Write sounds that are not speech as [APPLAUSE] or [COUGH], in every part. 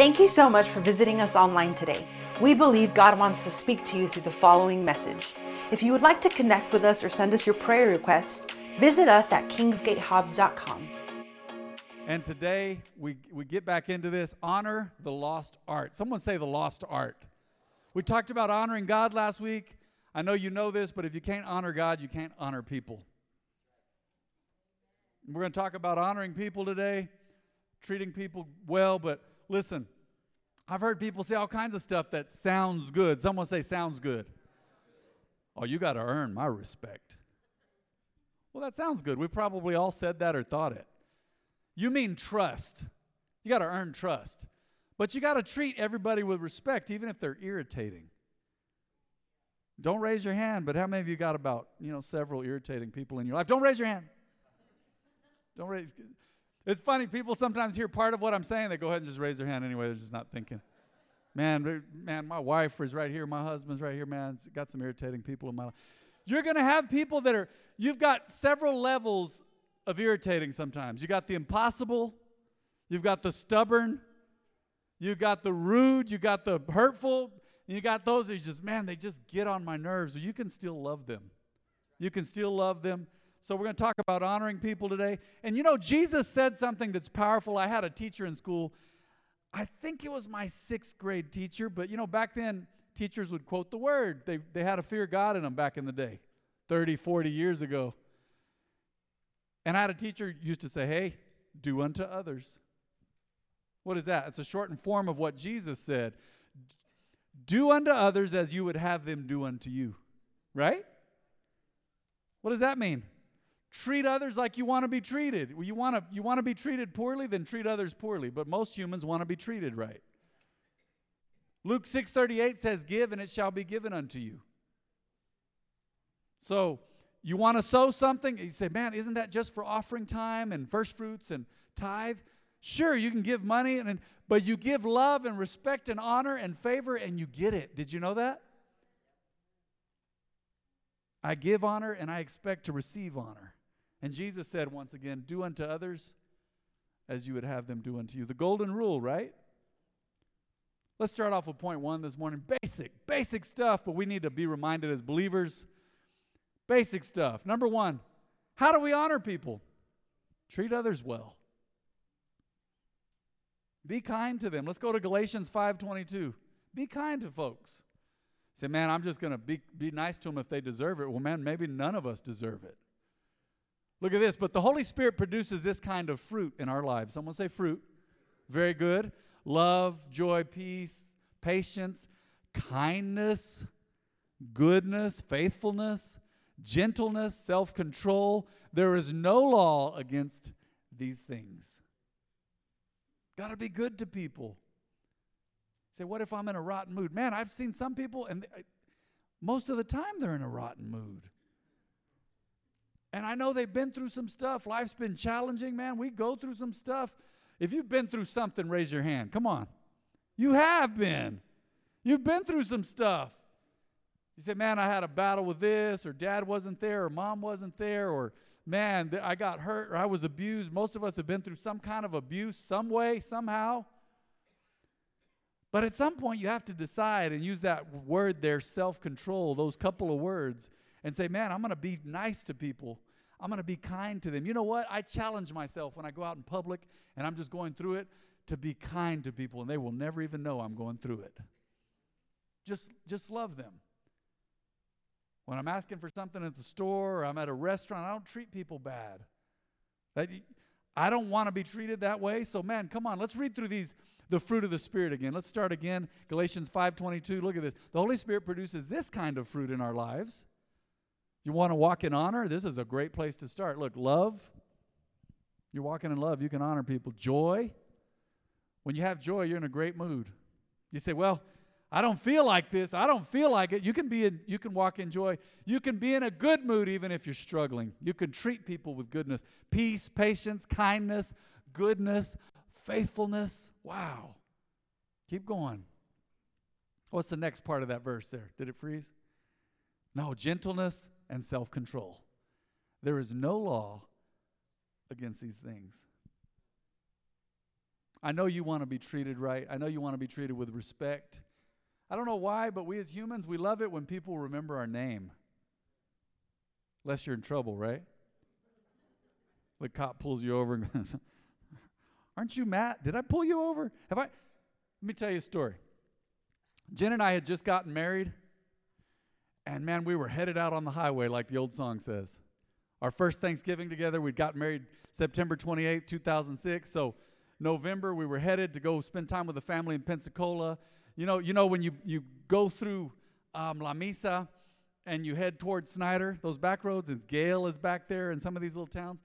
Thank you so much for visiting us online today. We believe God wants to speak to you through the following message. If you would like to connect with us or send us your prayer requests, visit us at kingsgatehobbs.com. And today we, we get back into this honor the lost art. Someone say the lost art. We talked about honoring God last week. I know you know this, but if you can't honor God, you can't honor people. We're going to talk about honoring people today, treating people well, but listen, I've heard people say all kinds of stuff that sounds good. Someone say, sounds good. Oh, you got to earn my respect. Well, that sounds good. We've probably all said that or thought it. You mean trust. You got to earn trust. But you got to treat everybody with respect, even if they're irritating. Don't raise your hand, but how many of you got about, you know, several irritating people in your life? Don't raise your hand. Don't raise. It's funny, people sometimes hear part of what I'm saying, they go ahead and just raise their hand anyway, they're just not thinking. Man, man, my wife is right here, my husband's right here, man. It's got some irritating people in my life. You're going to have people that are, you've got several levels of irritating sometimes. You got the impossible, you've got the stubborn, you got the rude, you got the hurtful, you got those that just, man, they just get on my nerves. You can still love them. You can still love them. So we're going to talk about honoring people today. And you know, Jesus said something that's powerful. I had a teacher in school. I think it was my sixth grade teacher, but you know, back then teachers would quote the word. They, they had a fear of God in them back in the day, 30, 40 years ago. And I had a teacher used to say, hey, do unto others. What is that? It's a shortened form of what Jesus said. Do unto others as you would have them do unto you. Right? What does that mean? Treat others like you want to be treated. You want to you want to be treated poorly, then treat others poorly. But most humans want to be treated right. Luke 6:38 says, "Give and it shall be given unto you." So, you want to sow something? You say, "Man, isn't that just for offering time and first fruits and tithe?" Sure, you can give money and but you give love and respect and honor and favor and you get it. Did you know that? I give honor and I expect to receive honor. And Jesus said once again, Do unto others as you would have them do unto you. The golden rule, right? Let's start off with point one this morning. Basic, basic stuff, but we need to be reminded as believers. Basic stuff. Number one, how do we honor people? Treat others well. Be kind to them. Let's go to Galatians 5:22. Be kind to folks. Say, man, I'm just going to be, be nice to them if they deserve it. Well, man, maybe none of us deserve it. Look at this. But the Holy Spirit produces this kind of fruit in our lives. Someone say fruit. Very good. Love, joy, peace, patience, kindness, goodness, faithfulness, gentleness, self control. There is no law against these things. Got to be good to people. Say, what if I'm in a rotten mood? Man, I've seen some people, and most of the time they're in a rotten mood. And I know they've been through some stuff. Life's been challenging, man. We go through some stuff. If you've been through something, raise your hand. Come on. You have been. You've been through some stuff. You say, man, I had a battle with this, or dad wasn't there, or mom wasn't there, or man, I got hurt, or I was abused. Most of us have been through some kind of abuse, some way, somehow. But at some point, you have to decide and use that word there, self control, those couple of words, and say, man, I'm going to be nice to people. I'm going to be kind to them. You know what? I challenge myself when I go out in public and I'm just going through it to be kind to people, and they will never even know I'm going through it. Just, just love them. When I'm asking for something at the store or I'm at a restaurant, I don't treat people bad. I don't want to be treated that way. So, man, come on, let's read through these the fruit of the spirit again. Let's start again. Galatians 5:22. Look at this. The Holy Spirit produces this kind of fruit in our lives. You want to walk in honor? This is a great place to start. Look, love. You're walking in love. You can honor people. Joy. When you have joy, you're in a great mood. You say, "Well, I don't feel like this. I don't feel like it." You can be in, you can walk in joy. You can be in a good mood even if you're struggling. You can treat people with goodness, peace, patience, kindness, goodness, faithfulness. Wow. Keep going. What's the next part of that verse there? Did it freeze? No, gentleness, and self control. There is no law against these things. I know you want to be treated right. I know you want to be treated with respect. I don't know why, but we as humans, we love it when people remember our name. Unless you're in trouble, right? The cop pulls you over and goes, [LAUGHS] Aren't you Matt? Did I pull you over? Have I? Let me tell you a story. Jen and I had just gotten married, and man, we were headed out on the highway, like the old song says. Our first Thanksgiving together, we'd got married September 28, 2006. So, November, we were headed to go spend time with the family in Pensacola. You know, you know when you, you go through um, Lamesa and you head towards Snyder, those back roads, and Gail is back there in some of these little towns.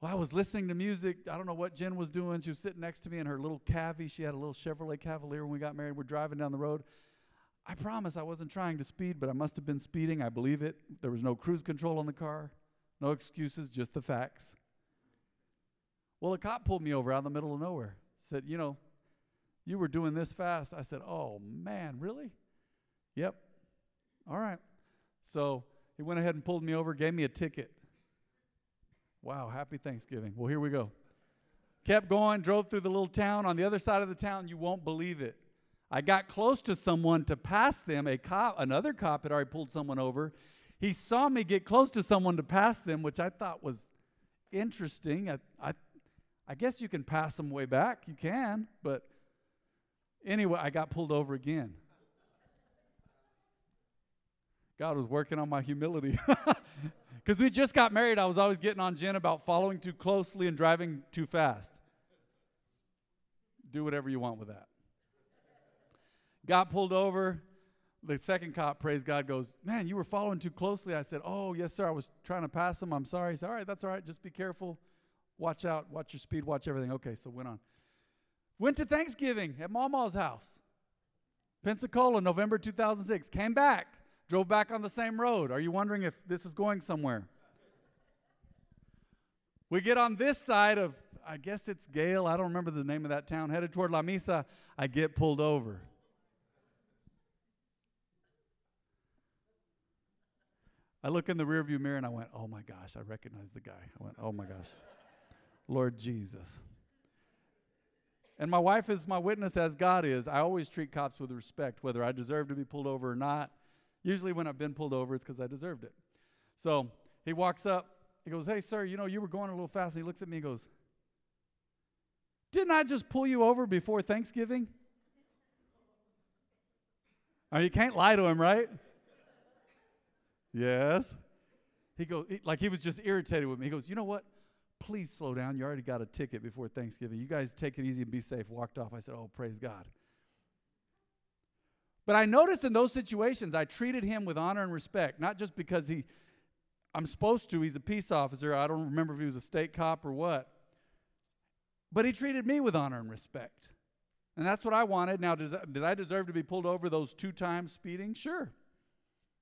Well, I was listening to music. I don't know what Jen was doing. She was sitting next to me in her little Cavy. She had a little Chevrolet Cavalier when we got married. We're driving down the road. I promise I wasn't trying to speed, but I must have been speeding. I believe it. There was no cruise control on the car. No excuses, just the facts. Well, a cop pulled me over out in the middle of nowhere. Said, You know, you were doing this fast. I said, Oh, man, really? Yep. All right. So he went ahead and pulled me over, gave me a ticket. Wow, happy Thanksgiving. Well, here we go. Kept going, drove through the little town. On the other side of the town, you won't believe it. I got close to someone to pass them. A cop, another cop had already pulled someone over. He saw me get close to someone to pass them, which I thought was interesting. I, I, I guess you can pass them way back. You can, but anyway, I got pulled over again. God was working on my humility. [LAUGHS] Because we just got married, I was always getting on Jen about following too closely and driving too fast. Do whatever you want with that. Got pulled over. The second cop, praise God, goes, Man, you were following too closely. I said, Oh, yes, sir. I was trying to pass him. I'm sorry. He said, All right, that's all right. Just be careful. Watch out. Watch your speed. Watch everything. Okay, so went on. Went to Thanksgiving at Mama's house, Pensacola, November 2006. Came back. Drove back on the same road. Are you wondering if this is going somewhere? We get on this side of, I guess it's Gail. I don't remember the name of that town. Headed toward Lamesa. I get pulled over. I look in the rearview mirror and I went, oh my gosh, I recognize the guy. I went, oh my gosh, Lord Jesus. And my wife is my witness as God is. I always treat cops with respect, whether I deserve to be pulled over or not. Usually, when I've been pulled over, it's because I deserved it. So he walks up. He goes, Hey, sir, you know, you were going a little fast. And he looks at me and goes, Didn't I just pull you over before Thanksgiving? I mean, you can't lie to him, right? Yes. He goes, like he was just irritated with me. He goes, You know what? Please slow down. You already got a ticket before Thanksgiving. You guys take it easy and be safe. Walked off. I said, Oh, praise God. But I noticed in those situations, I treated him with honor and respect, not just because he, I'm supposed to, he's a peace officer. I don't remember if he was a state cop or what. But he treated me with honor and respect. And that's what I wanted. Now, does did I deserve to be pulled over those two times speeding? Sure.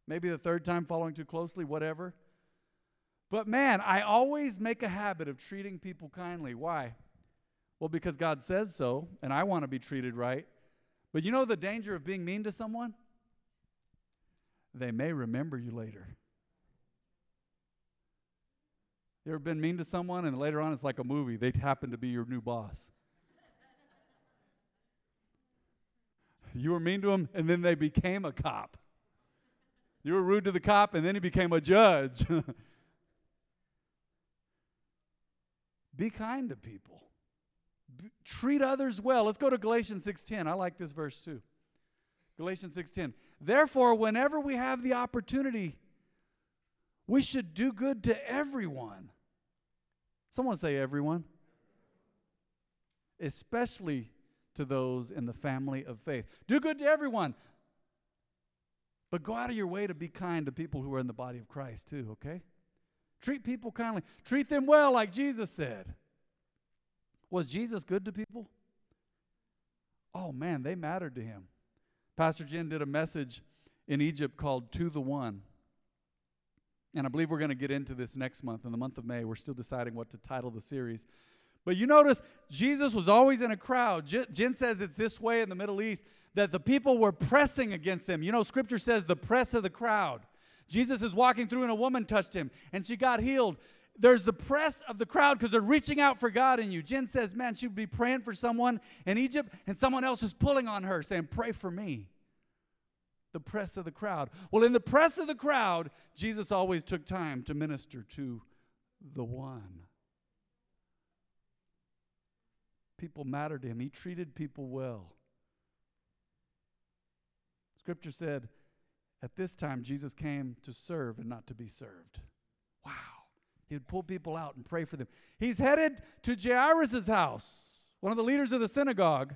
Maybe the third time following too closely, whatever. But man, I always make a habit of treating people kindly. Why? Well, because God says so, and I want to be treated right. But you know the danger of being mean to someone? They may remember you later. You ever been mean to someone and later on it's like a movie? They happen to be your new boss. [LAUGHS] you were mean to them and then they became a cop. You were rude to the cop and then he became a judge. [LAUGHS] be kind to people treat others well. Let's go to Galatians 6:10. I like this verse too. Galatians 6:10. Therefore, whenever we have the opportunity, we should do good to everyone. Someone say everyone. Especially to those in the family of faith. Do good to everyone. But go out of your way to be kind to people who are in the body of Christ too, okay? Treat people kindly. Treat them well like Jesus said. Was Jesus good to people? Oh man, they mattered to him. Pastor Jen did a message in Egypt called To the One. And I believe we're going to get into this next month, in the month of May. We're still deciding what to title the series. But you notice Jesus was always in a crowd. Jen says it's this way in the Middle East that the people were pressing against him. You know, scripture says the press of the crowd. Jesus is walking through and a woman touched him and she got healed there's the press of the crowd because they're reaching out for God in you. Jen says, man, she would be praying for someone in Egypt, and someone else is pulling on her saying, pray for me. The press of the crowd. Well, in the press of the crowd, Jesus always took time to minister to the one. People mattered to him, he treated people well. Scripture said, at this time, Jesus came to serve and not to be served. Wow. He would pull people out and pray for them. He's headed to Jairus' house, one of the leaders of the synagogue,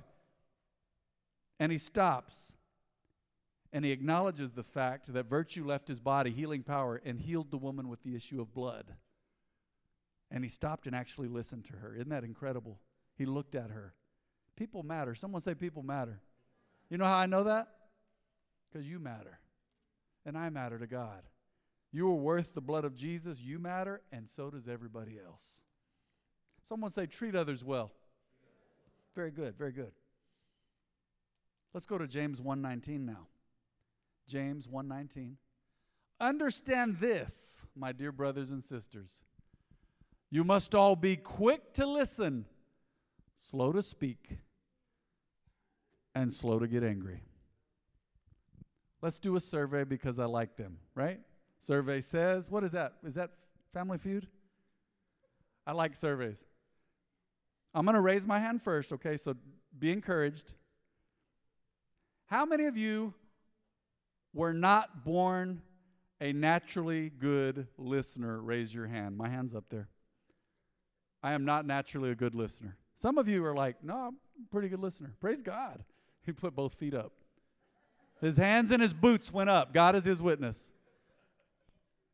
and he stops and he acknowledges the fact that virtue left his body, healing power, and healed the woman with the issue of blood. And he stopped and actually listened to her. Isn't that incredible? He looked at her. People matter. Someone say, People matter. You know how I know that? Because you matter. And I matter to God. You are worth the blood of Jesus. You matter, and so does everybody else. Someone say, treat others well. Very good, very good. Let's go to James 1:19 now. James 1:19. Understand this, my dear brothers and sisters. You must all be quick to listen, slow to speak, and slow to get angry. Let's do a survey because I like them, right? Survey says, what is that? Is that Family Feud? I like surveys. I'm going to raise my hand first, okay? So be encouraged. How many of you were not born a naturally good listener? Raise your hand. My hand's up there. I am not naturally a good listener. Some of you are like, no, I'm a pretty good listener. Praise God. [LAUGHS] He put both feet up. His hands and his boots went up. God is his witness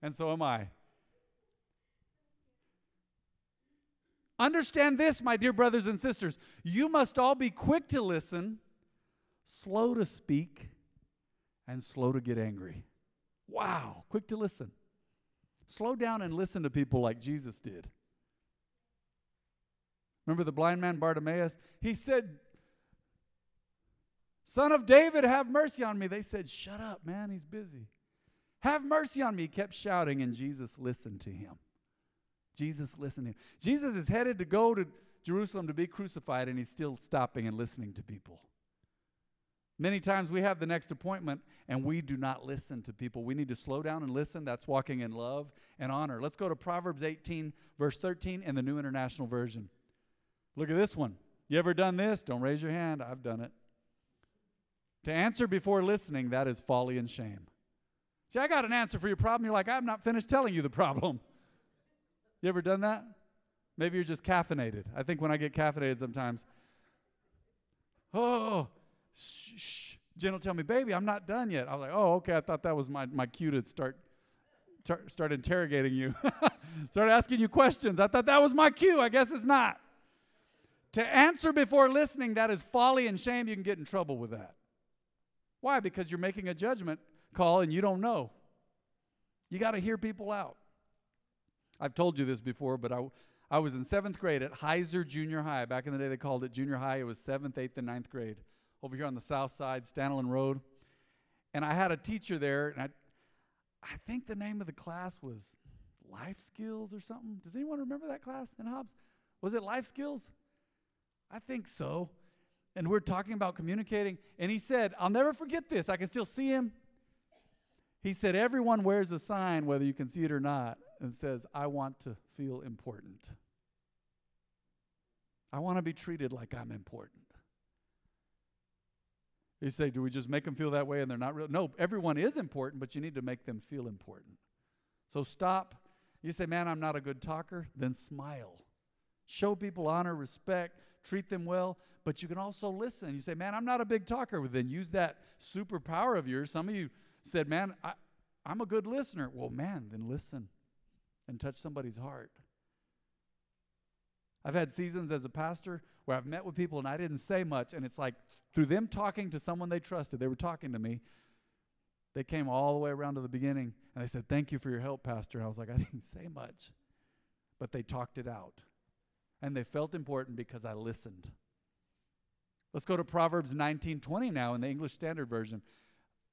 and so am I. Understand this, my dear brothers and sisters. You must all be quick to listen, slow to speak, and slow to get angry. Wow, quick to listen. Slow down and listen to people like Jesus did. Remember the blind man Bartimaeus? He said, Son of David, have mercy on me. They said, Shut up, man, he's busy. Have mercy on me. He kept shouting, and Jesus listened to him. Jesus listened to him. Jesus is headed to go to Jerusalem to be crucified, and he's still stopping and listening to people. Many times we have the next appointment and we do not listen to people. We need to slow down and listen. That's walking in love and honor. Let's go to Proverbs 18, verse 13 in the New International Version. Look at this one. You ever done this? Don't raise your hand. I've done it. To answer before listening, that is folly and shame. See, I got an answer for your problem. You're like, I'm not finished telling you the problem. You ever done that? Maybe you're just caffeinated. I think when I get caffeinated sometimes, oh, shh, shh. Jen will tell me, baby, I'm not done yet. I was like, oh, okay. I thought that was my, my cue to start, start, start interrogating you, [LAUGHS] start asking you questions. I thought that was my cue. I guess it's not. To answer before listening, that is folly and shame. You can get in trouble with that. Why? Because you're making a judgment call and you don't know. You got to hear people out. I've told you this before, but I, I was in seventh grade at Heizer Junior High. Back in the day, they called it junior high. It was seventh, eighth, and ninth grade over here on the south side, Stanolind Road. And I had a teacher there, and I, I think the name of the class was Life Skills or something. Does anyone remember that class in Hobbs? Was it Life Skills? I think so. And we're talking about communicating. And he said, I'll never forget this. I can still see him. He said, Everyone wears a sign, whether you can see it or not, and says, I want to feel important. I want to be treated like I'm important. You say, do we just make them feel that way and they're not real? No, everyone is important, but you need to make them feel important. So stop. You say, man, I'm not a good talker. Then smile. Show people honor, respect, treat them well, but you can also listen. You say, man, I'm not a big talker. Well, then use that superpower of yours. Some of you said, Man, I, I'm a good listener. Well, man, then listen and touch somebody's heart. I've had seasons as a pastor where I've met with people and I didn't say much, and it's like through them talking to someone they trusted, they were talking to me. They came all the way around to the beginning and they said, Thank you for your help, Pastor. And I was like, I didn't say much. But they talked it out. And they felt important because I listened. Let's go to Proverbs 19:20 now in the English Standard Version.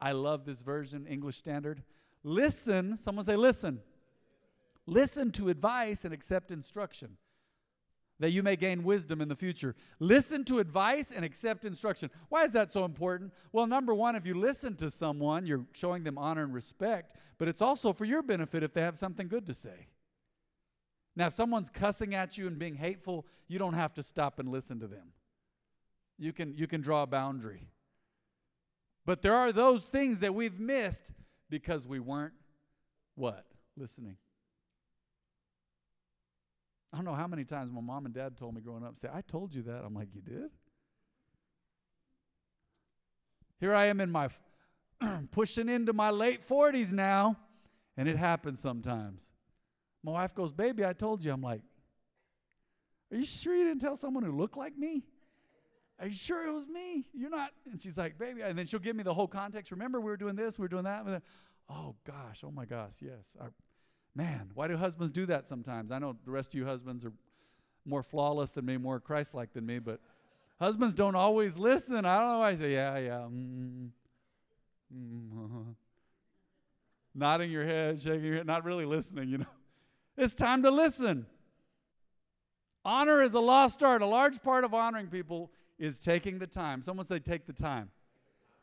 I love this version, English Standard. Listen, someone say, listen. Listen to advice and accept instruction that you may gain wisdom in the future. Listen to advice and accept instruction. Why is that so important? Well, number one, if you listen to someone, you're showing them honor and respect, but it's also for your benefit if they have something good to say. Now, if someone's cussing at you and being hateful, you don't have to stop and listen to them. You can, you can draw a boundary. But there are those things that we've missed because we weren't what? Listening. I don't know how many times my mom and dad told me growing up, say, I told you that. I'm like, you did? Here I am in my [CLEARS THROAT] pushing into my late 40s now, and it happens sometimes. My wife goes, Baby, I told you. I'm like, Are you sure you didn't tell someone who looked like me? Are you sure it was me? You're not. And she's like, Baby. And then she'll give me the whole context. Remember, we were doing this, we were doing that. Oh, gosh. Oh, my gosh. Yes. Man, why do husbands do that sometimes? I know the rest of you husbands are more flawless than me, more Christ like than me, but husbands don't always listen. I don't know. Why I say, yeah, yeah. Mm, mm, [LAUGHS] Nodding your head, shaking your head, not really listening, you know. It's time to listen. Honor is a lost art. A large part of honoring people is taking the time. Someone say, take the time.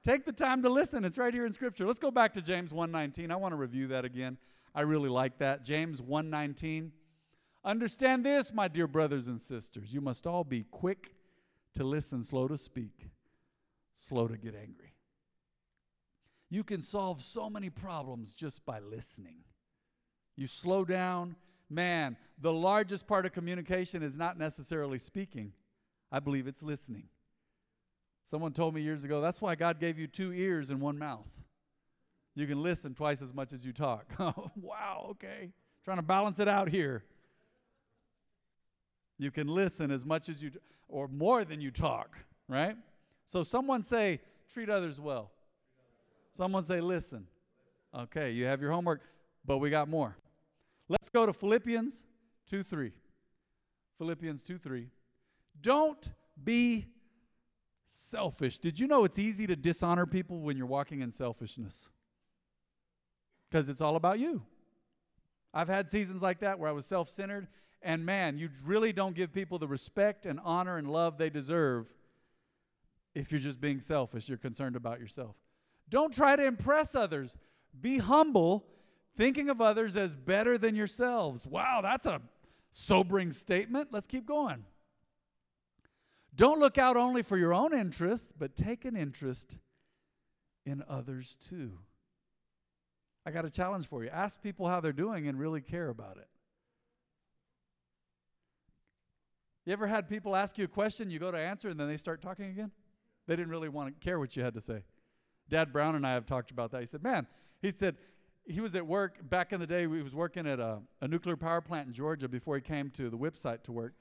Take the time to listen. It's right here in Scripture. Let's go back to James 1:19. I want to review that again. I really like that. James 1:19. Understand this, my dear brothers and sisters. You must all be quick to listen, slow to speak, slow to get angry. You can solve so many problems just by listening. You slow down. Man, the largest part of communication is not necessarily speaking. I believe it's listening. Someone told me years ago that's why God gave you two ears and one mouth. You can listen twice as much as you talk. [LAUGHS] Oh, wow, okay. Trying to balance it out here. You can listen as much as you, or more than you talk, right? So someone say, treat others well. Someone say, listen. Okay, you have your homework, but we got more. Go to Philippians 2 3. Philippians 2 3. Don't be selfish. Did you know it's easy to dishonor people when you're walking in selfishness? because it's all about you. I've had seasons like that where I was self centered, and man, you really don't give people the respect and honor and love they deserve if you're just being selfish. You're concerned about yourself. Don't try to impress others. Be humble, thinking of others as better than yourselves. Wow, that's a sobering statement. Let's keep going. Don't look out only for your own interests, but take an interest in others too. I got a challenge for you. Ask people how they're doing and really care about it. You ever had people ask you a question, you go to answer, and then they start talking again? They didn't really want to care what you had to say. Dad Brown and I have talked about that. He said, Man, he said, he was at work back in the day. He was working at a, a nuclear power plant in Georgia before he came to the WIPP site to work.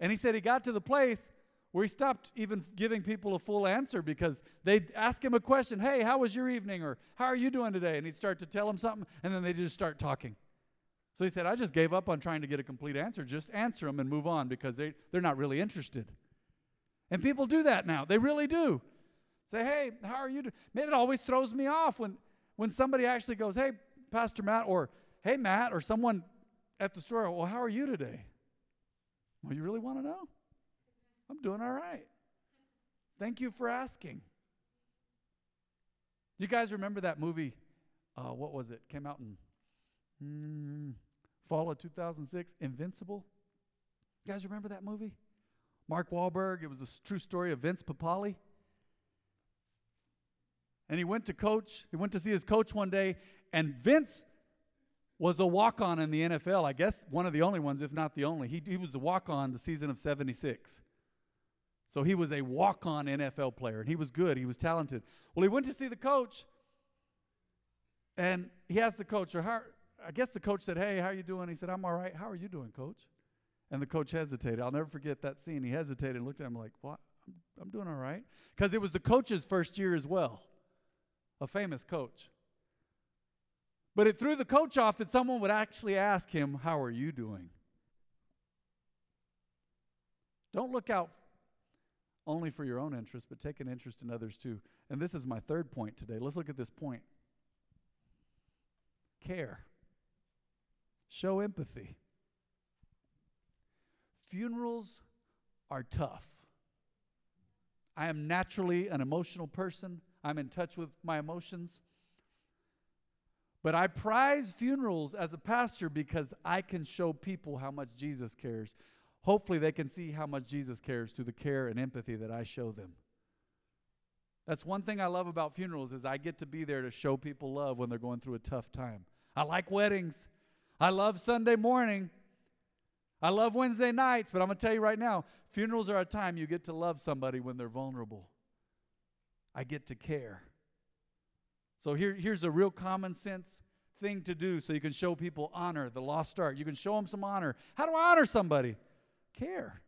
And he said he got to the place where he stopped even giving people a full answer because they'd ask him a question, Hey, how was your evening? or How are you doing today? And he'd start to tell them something, and then they just start talking. So he said, I just gave up on trying to get a complete answer. Just answer them and move on because they, they're not really interested. And people do that now. They really do. Say, Hey, how are you doing? Man, it always throws me off when, when somebody actually goes, Hey, Pastor Matt, or Hey, Matt, or someone at the store, Well, how are you today? Well, you really want to know? I'm doing all right. Thank you for asking. Do you guys remember that movie? Uh, what was it? Came out in mm, fall of 2006. Invincible. You guys remember that movie? Mark Wahlberg. It was a true story of Vince Papale. And he went to coach. He went to see his coach one day, and Vince was a walk-on in the NFL. I guess one of the only ones, if not the only. He, he was a walk-on the season of '76. So he was a walk on NFL player, and he was good. He was talented. Well, he went to see the coach, and he asked the coach, or how, I guess the coach said, Hey, how you doing? He said, I'm all right. How are you doing, coach? And the coach hesitated. I'll never forget that scene. He hesitated and looked at him like, What? I'm doing all right. Because it was the coach's first year as well, a famous coach. But it threw the coach off that someone would actually ask him, How are you doing? Don't look out only for your own interest, but take an interest in others too. And this is my third point today. Let's look at this point care. Show empathy. Funerals are tough. I am naturally an emotional person. I'm in touch with my emotions. But I prize funerals as a pastor because I can show people how much Jesus cares. Hopefully, they can see how much Jesus cares through the care and empathy that I show them. That's one thing I love about funerals is I get to be there to show people love when they're going through a tough time. I like weddings. I love Sunday morning. I love Wednesday nights, but I'm going to tell you right now, funerals are a time you get to love somebody when they're vulnerable. I get to care. So here, here's a real common sense thing to do so you can show people honor, the lost art. You can show them some honor. How do I honor somebody? Care.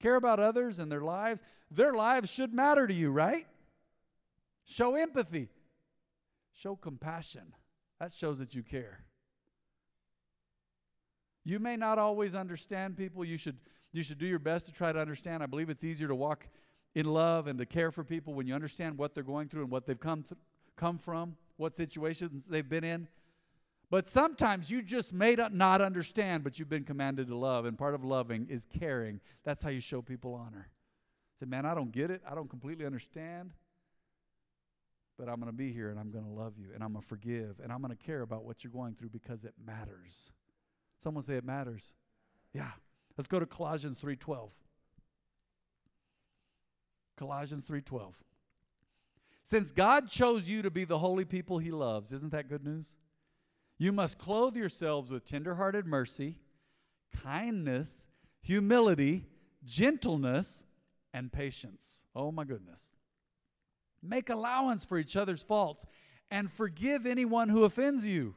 Care about others and their lives. Their lives should matter to you, right? Show empathy. Show compassion. That shows that you care. You may not always understand people. You should, you should do your best to try to understand. I believe it's easier to walk in love and to care for people when you understand what they're going through and what they've come, th- come from, what situations they've been in. But sometimes you just may not understand, but you've been commanded to love. And part of loving is caring. That's how you show people honor. Say, man, I don't get it. I don't completely understand. But I'm going to be here and I'm going to love you and I'm going to forgive and I'm going to care about what you're going through because it matters. Someone say it matters. Yeah. Let's go to Colossians 3:12. Colossians 3:12. Since God chose you to be the holy people he loves, isn't that good news? You must clothe yourselves with tenderhearted mercy, kindness, humility, gentleness, and patience. Oh my goodness. Make allowance for each other's faults and forgive anyone who offends you.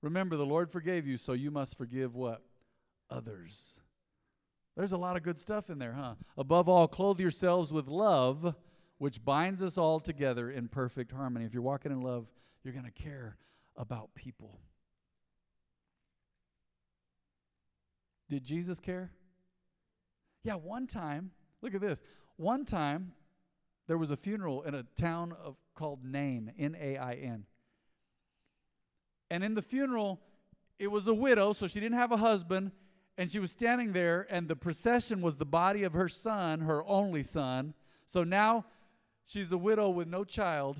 Remember, the Lord forgave you, so you must forgive what? Others. There's a lot of good stuff in there, huh? Above all, clothe yourselves with love, which binds us all together in perfect harmony. If you're walking in love, you're going to care about people. Did Jesus care? Yeah, one time, look at this. One time, there was a funeral in a town of, called Nain, N A I N. And in the funeral, it was a widow, so she didn't have a husband, and she was standing there, and the procession was the body of her son, her only son. So now she's a widow with no child,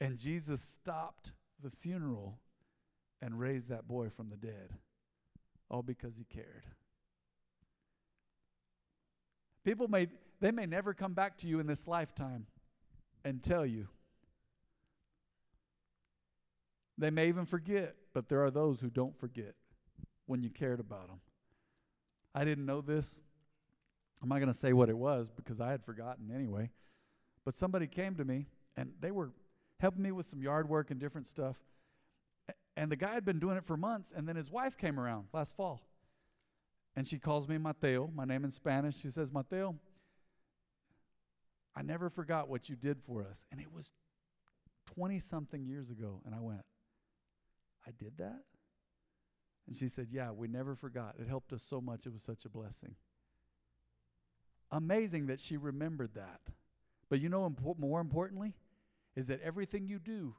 and Jesus stopped the funeral and raised that boy from the dead, all because he cared. People may they may never come back to you in this lifetime and tell you. They may even forget, but there are those who don't forget when you cared about them. I didn't know this. I'm not going to say what it was because I had forgotten anyway. But somebody came to me and they were helping me with some yard work and different stuff. And the guy had been doing it for months, and then his wife came around last fall. And she calls me Mateo, my name in Spanish. She says, Mateo, I never forgot what you did for us. And it was 20 something years ago. And I went, I did that? And she said, Yeah, we never forgot. It helped us so much. It was such a blessing. Amazing that she remembered that. But you know, impo- more importantly, is that everything you do,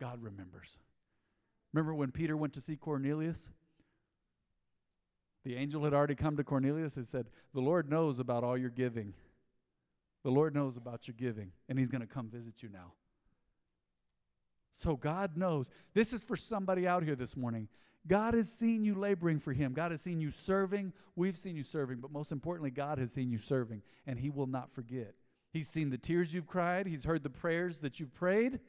God remembers. Remember when Peter went to see Cornelius? The angel had already come to Cornelius and said, The Lord knows about all your giving. The Lord knows about your giving, and He's going to come visit you now. So God knows. This is for somebody out here this morning. God has seen you laboring for Him. God has seen you serving. We've seen you serving, but most importantly, God has seen you serving, and He will not forget. He's seen the tears you've cried, He's heard the prayers that you've prayed,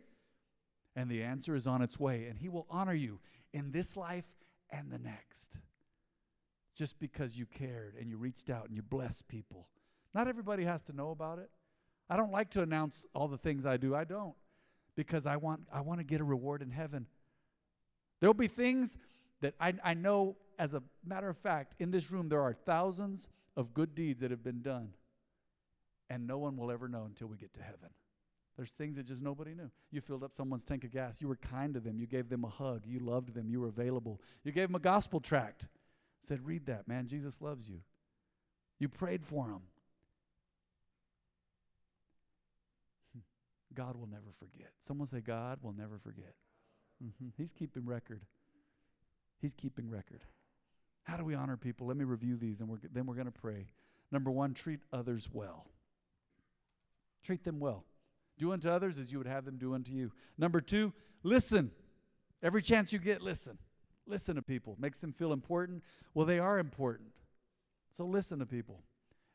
and the answer is on its way. And He will honor you in this life and the next just because you cared and you reached out and you blessed people. Not everybody has to know about it. I don't like to announce all the things I do. I don't because I want I want to get a reward in heaven. There'll be things that I, I know as a matter of fact in this room there are thousands of good deeds that have been done and no one will ever know until we get to heaven. There's things that just nobody knew. You filled up someone's tank of gas. You were kind to them. You gave them a hug. You loved them. You were available. You gave them a gospel tract. Said, read that, man. Jesus loves you. You prayed for them. [LAUGHS] God will never forget. Someone say, God will never forget. Mm-hmm. He's keeping record. He's keeping record. How do we honor people? Let me review these and we're, then we're going to pray. Number one, treat others well. Treat them well. Do unto others as you would have them do unto you. Number two, listen. Every chance you get, listen. Listen to people. Makes them feel important. Well, they are important. So listen to people.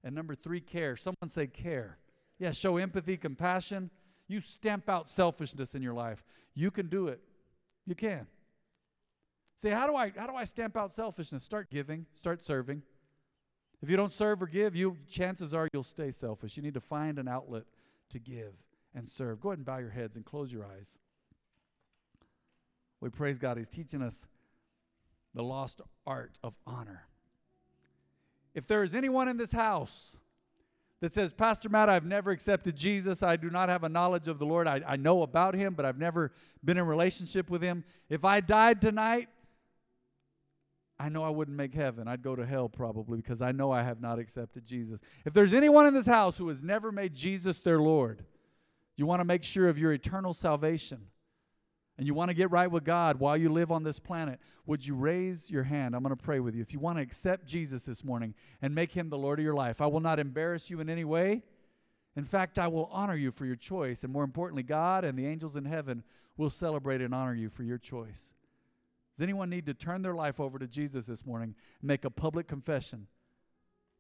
And number three, care. Someone say care. Yeah, show empathy, compassion. You stamp out selfishness in your life. You can do it. You can. Say, how do I how do I stamp out selfishness? Start giving, start serving. If you don't serve or give, you chances are you'll stay selfish. You need to find an outlet to give and serve. Go ahead and bow your heads and close your eyes. We praise God. He's teaching us the lost art of honor. If there is anyone in this house that says, Pastor Matt, I've never accepted Jesus. I do not have a knowledge of the Lord. I, I know about him, but I've never been in relationship with him. If I died tonight, I know I wouldn't make heaven. I'd go to hell probably because I know I have not accepted Jesus. If there's anyone in this house who has never made Jesus their Lord, you want to make sure of your eternal salvation and you want to get right with God while you live on this planet, would you raise your hand? I'm going to pray with you. If you want to accept Jesus this morning and make him the Lord of your life, I will not embarrass you in any way. In fact, I will honor you for your choice. And more importantly, God and the angels in heaven will celebrate and honor you for your choice. Does anyone need to turn their life over to Jesus this morning and make a public confession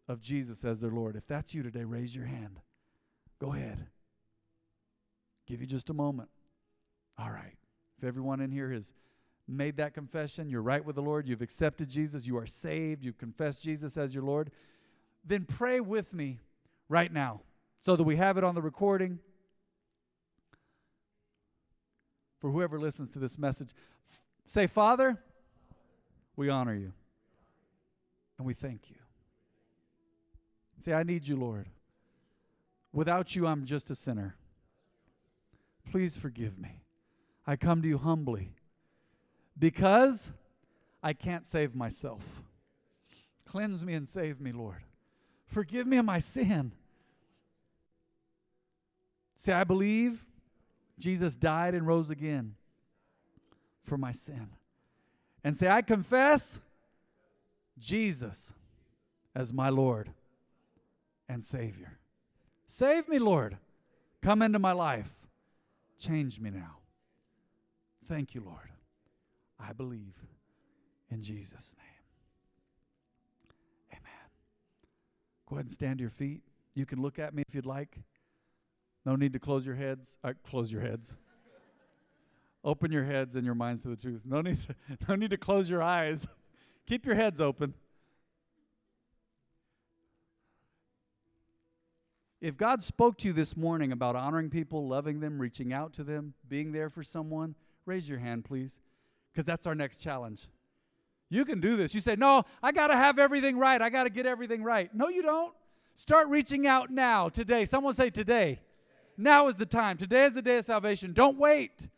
of Jesus as their Lord? If that's you today, raise your hand. Go ahead. Give you just a moment. All right. If everyone in here has made that confession, you're right with the Lord, you've accepted Jesus, you are saved, you've confessed Jesus as your Lord, then pray with me right now so that we have it on the recording for whoever listens to this message. Say, Father, we honor you and we thank you. Say, I need you, Lord. Without you, I'm just a sinner. Please forgive me. I come to you humbly because I can't save myself. Cleanse me and save me, Lord. Forgive me of my sin. Say, I believe Jesus died and rose again for my sin. And say, I confess Jesus as my Lord and Savior. Save me, Lord. Come into my life. Change me now. Thank you, Lord. I believe in Jesus' name. Amen. Go ahead and stand to your feet. You can look at me if you'd like. No need to close your heads. Uh, close your heads. Open your heads and your minds to the truth. No need to, [LAUGHS] no need to close your eyes. [LAUGHS] Keep your heads open. If God spoke to you this morning about honoring people, loving them, reaching out to them, being there for someone, Raise your hand, please, because that's our next challenge. You can do this. You say, No, I got to have everything right. I got to get everything right. No, you don't. Start reaching out now, today. Someone say, Today. Now is the time. Today is the day of salvation. Don't wait.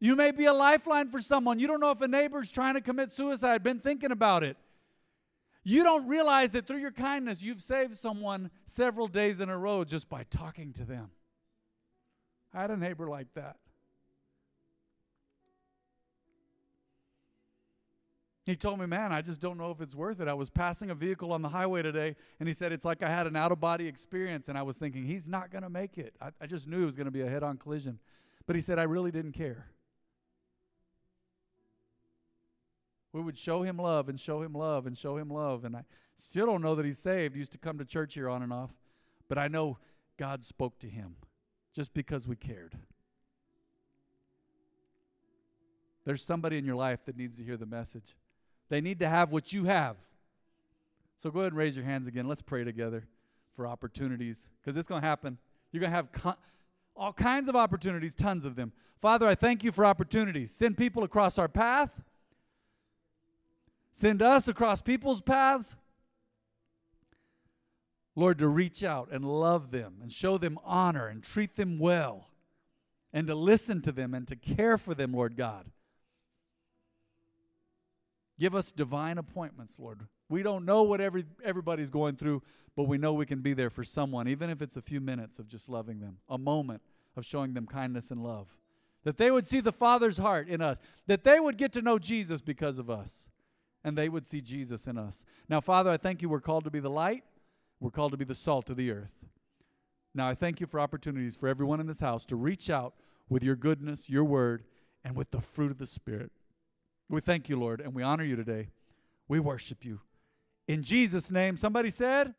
You may be a lifeline for someone. You don't know if a neighbor's trying to commit suicide, been thinking about it. You don't realize that through your kindness, you've saved someone several days in a row just by talking to them. I had a neighbor like that. He told me, Man, I just don't know if it's worth it. I was passing a vehicle on the highway today, and he said, It's like I had an out of body experience. And I was thinking, He's not going to make it. I, I just knew it was going to be a head on collision. But he said, I really didn't care. We would show him love and show him love and show him love. And I still don't know that he's saved. He used to come to church here on and off. But I know God spoke to him just because we cared. There's somebody in your life that needs to hear the message. They need to have what you have. So go ahead and raise your hands again. Let's pray together for opportunities because it's going to happen. You're going to have con- all kinds of opportunities, tons of them. Father, I thank you for opportunities. Send people across our path, send us across people's paths. Lord, to reach out and love them and show them honor and treat them well and to listen to them and to care for them, Lord God. Give us divine appointments, Lord. We don't know what every, everybody's going through, but we know we can be there for someone, even if it's a few minutes of just loving them, a moment of showing them kindness and love. that they would see the Father's heart in us, that they would get to know Jesus because of us, and they would see Jesus in us. Now, Father, I thank you we're called to be the light, we're called to be the salt of the earth. Now, I thank you for opportunities for everyone in this house to reach out with your goodness, your word, and with the fruit of the Spirit. We thank you, Lord, and we honor you today. We worship you. In Jesus' name, somebody said,